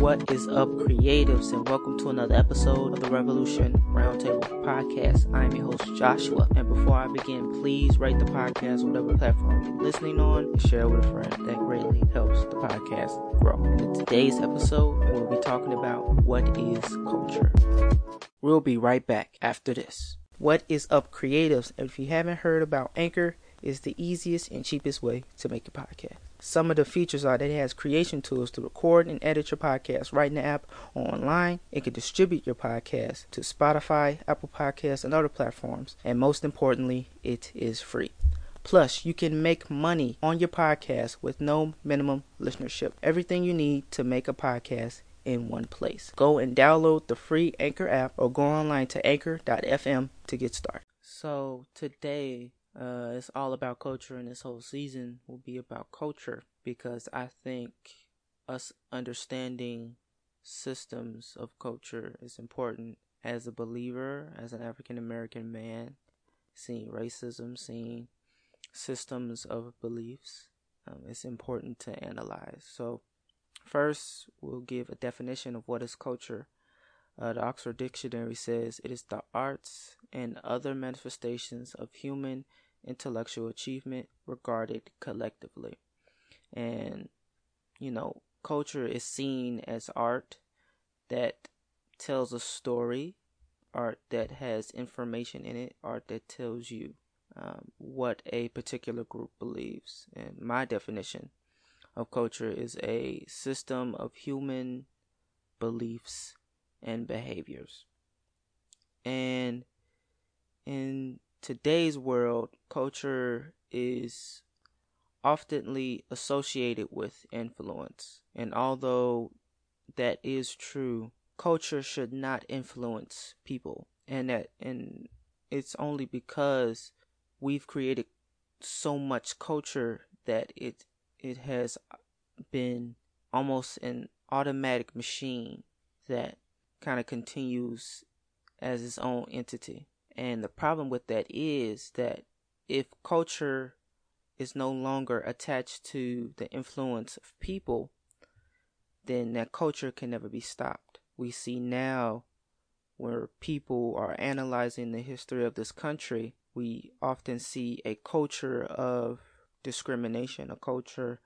What is up, creatives, and welcome to another episode of the Revolution Roundtable Podcast. I'm your host, Joshua, and before I begin, please rate the podcast whatever platform you're listening on and share with a friend. That greatly helps the podcast grow. In today's episode, we'll be talking about what is culture. We'll be right back after this. What is up, creatives? And if you haven't heard about Anchor, it's the easiest and cheapest way to make a podcast. Some of the features are that it has creation tools to record and edit your podcast right in the app or online. It can distribute your podcast to Spotify, Apple Podcasts, and other platforms. And most importantly, it is free. Plus, you can make money on your podcast with no minimum listenership. Everything you need to make a podcast in one place. Go and download the free Anchor app or go online to anchor.fm to get started. So, today uh, it's all about culture, and this whole season will be about culture because I think us understanding systems of culture is important as a believer, as an African American man, seeing racism, seeing systems of beliefs. Um, it's important to analyze. So, first, we'll give a definition of what is culture. Uh, the Oxford Dictionary says it is the arts and other manifestations of human intellectual achievement regarded collectively. And, you know, culture is seen as art that tells a story, art that has information in it, art that tells you um, what a particular group believes. And my definition of culture is a system of human beliefs and behaviors. And in today's world, culture is oftenly associated with influence. And although that is true, culture should not influence people. And that and it's only because we've created so much culture that it it has been almost an automatic machine that kind of continues as its own entity. And the problem with that is that if culture is no longer attached to the influence of people, then that culture can never be stopped. We see now where people are analyzing the history of this country, we often see a culture of discrimination, a culture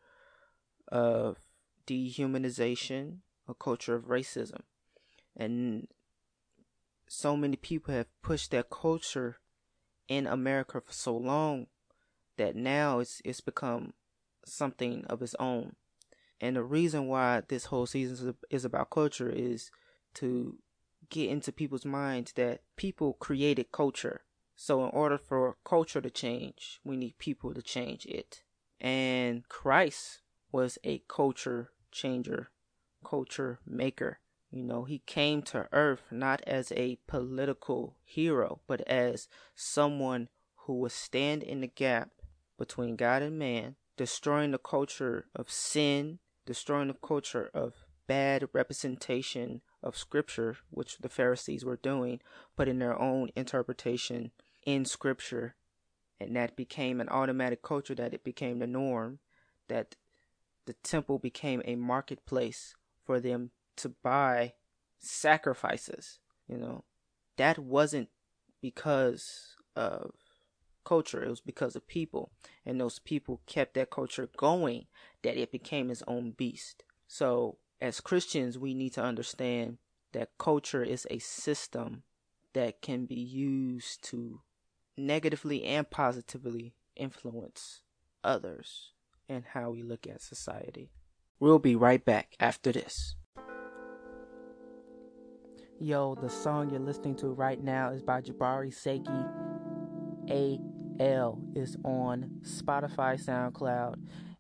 of dehumanization, a culture of racism. And so many people have pushed that culture in America for so long that now it's it's become something of its own. And the reason why this whole season is about culture is to get into people's minds that people created culture. So in order for culture to change, we need people to change it. And Christ was a culture changer, culture maker. You know, he came to earth not as a political hero, but as someone who would stand in the gap between God and man, destroying the culture of sin, destroying the culture of bad representation of scripture, which the Pharisees were doing, but in their own interpretation in scripture. And that became an automatic culture, that it became the norm, that the temple became a marketplace for them to buy sacrifices. You know, that wasn't because of culture, it was because of people. And those people kept that culture going, that it became its own beast. So, as Christians, we need to understand that culture is a system that can be used to negatively and positively influence others and how we look at society. We'll be right back after this. Yo, the song you're listening to right now is by Jabari Zakee. AL is on Spotify, SoundCloud,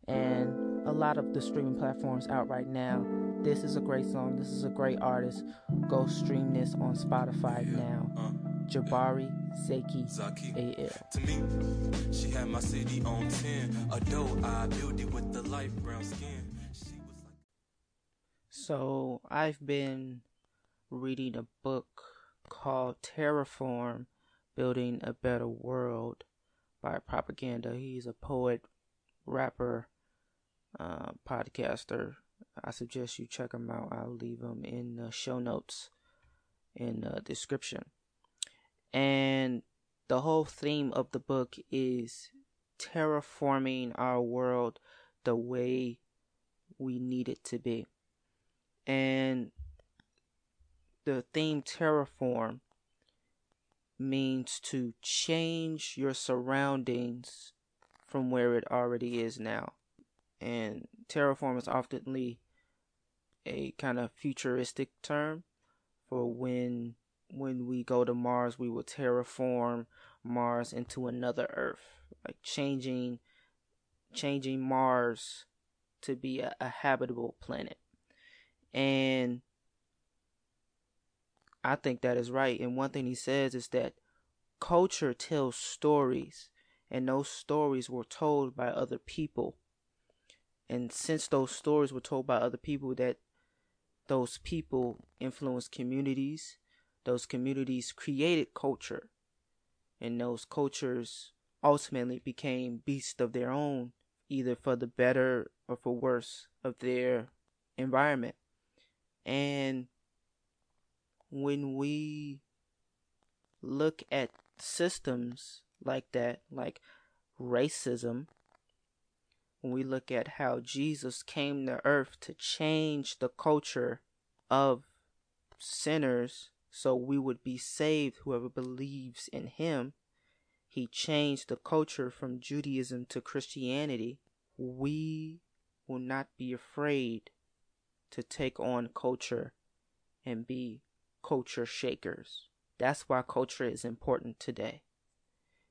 and a lot of the streaming platforms out right now. This is a great song. This is a great artist. Go stream this on Spotify now. Uh, Jabari Zakee AL. To me, she had my city on 10. A doe eye beauty with the light brown skin. Like- So I've been reading a book called Terraform Building a Better World by Propaganda. He's a poet, rapper, uh, podcaster. I suggest you check him out. I'll leave him in the show notes in the description. And the whole theme of the book is terraforming our world the way we need it to be. And the theme terraform means to change your surroundings from where it already is now. And terraform is oftenly a kind of futuristic term for when when we go to Mars, we will terraform Mars into another Earth, like changing changing Mars to be a, a habitable planet. And I think that is right. And one thing he says is that culture tells stories, and those stories were told by other people. And since those stories were told by other people, that those people influenced communities, those communities created culture, and those cultures ultimately became beasts of their own, either for the better or for worse of their environment. And when we look at systems like that, like racism, when we look at how Jesus came to earth to change the culture of sinners so we would be saved, whoever believes in him, he changed the culture from Judaism to Christianity. We will not be afraid to take on culture and be culture shakers. That's why culture is important today.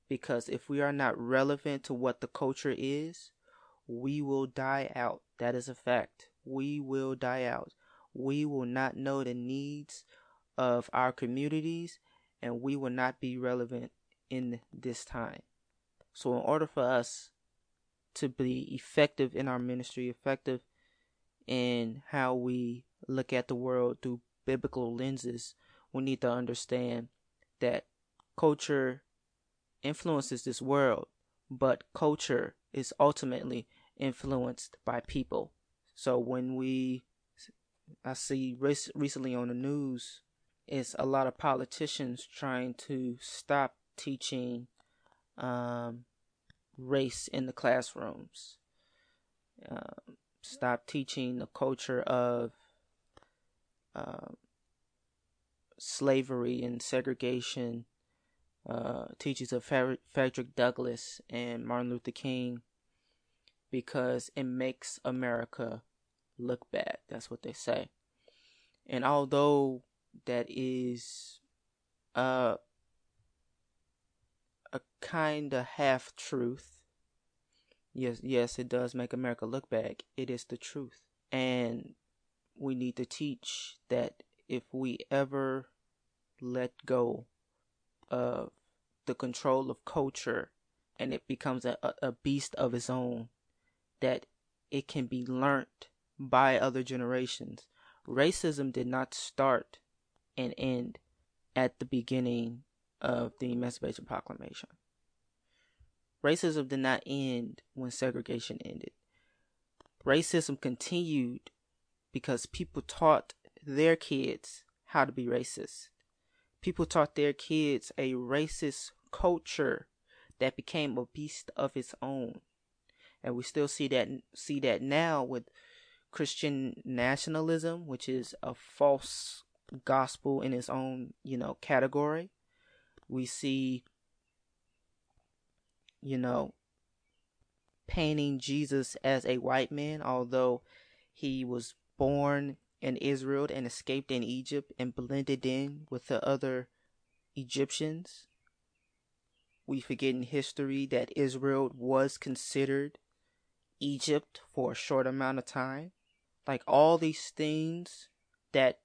Because if we are not relevant to what the culture is, we will die out. That is a fact. We will die out. We will not know the needs of our communities and we will not be relevant in this time. So, in order for us to be effective in our ministry, effective in how we look at the world through biblical lenses, we need to understand that culture influences this world, but culture is ultimately influenced by people. So when we, I see recently on the news, it's a lot of politicians trying to stop teaching um, race in the classrooms. Um, stop teaching the culture of uh, slavery and segregation. Uh, teachings of Frederick Douglass and Martin Luther King because it makes America look bad. That's what they say. And although that is uh, a kind of half truth, yes, yes, it does make America look bad. It is the truth. And we need to teach that if we ever let go of the control of culture and it becomes a, a beast of its own, that it can be learnt by other generations. Racism did not start and end at the beginning of the Emancipation Proclamation. Racism did not end when segregation ended. Racism continued because people taught their kids how to be racist. People taught their kids a racist culture that became a beast of its own. And we still see that see that now with Christian nationalism, which is a false gospel in its own, you know, category. We see you know painting Jesus as a white man although he was born in Israel and escaped in Egypt and blended in with the other Egyptians. We forget in history that Israel was considered Egypt for a short amount of time. Like all these things that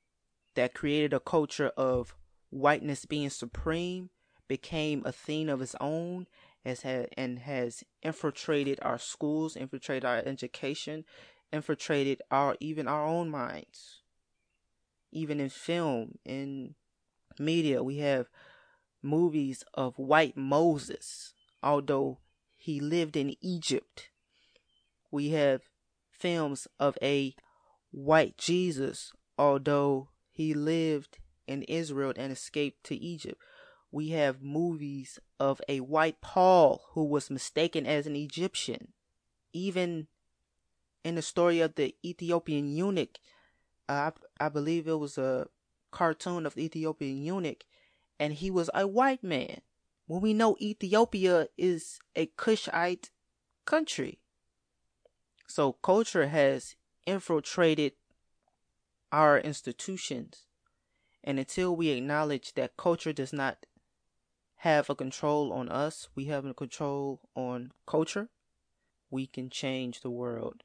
that created a culture of whiteness being supreme became a thing of its own as had and has infiltrated our schools, infiltrated our education, infiltrated our even our own minds. Even in film, in media, we have movies of white Moses, although he lived in Egypt. We have films of a white Jesus, although he lived in Israel and escaped to Egypt. We have movies of a white Paul who was mistaken as an Egyptian. Even in the story of the Ethiopian eunuch, uh, I, I believe it was a cartoon of the Ethiopian eunuch, and he was a white man. When we know Ethiopia is a Cushite country. So culture has infiltrated our institutions. And until we acknowledge that culture does not have a control on us, we have a control on culture, we can change the world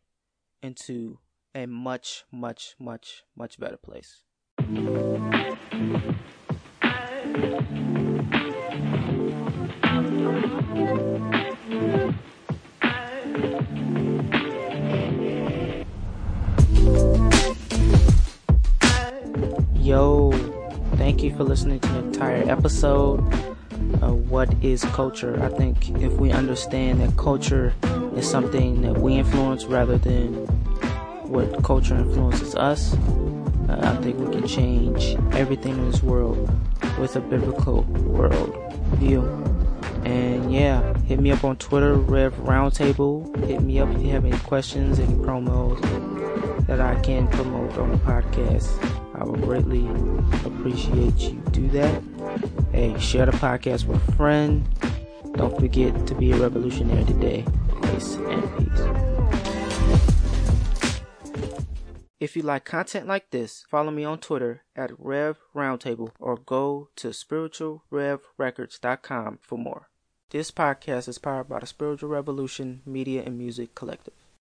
into a much, much, much, much better place. Yo, thank you for listening to the entire episode. Uh, what is culture? I think if we understand that culture is something that we influence rather than what culture influences us, uh, I think we can change everything in this world with a biblical world view. And yeah, hit me up on Twitter, Rev Roundtable. Hit me up if you have any questions, any promos that I can promote on the podcast. I would greatly appreciate you do that. Hey, share the podcast with a friend. Don't forget to be a revolutionary today. And peace. If you like content like this, follow me on Twitter at Rev Roundtable or go to spiritualrevrecords.com for more. This podcast is powered by the Spiritual Revolution Media and Music Collective.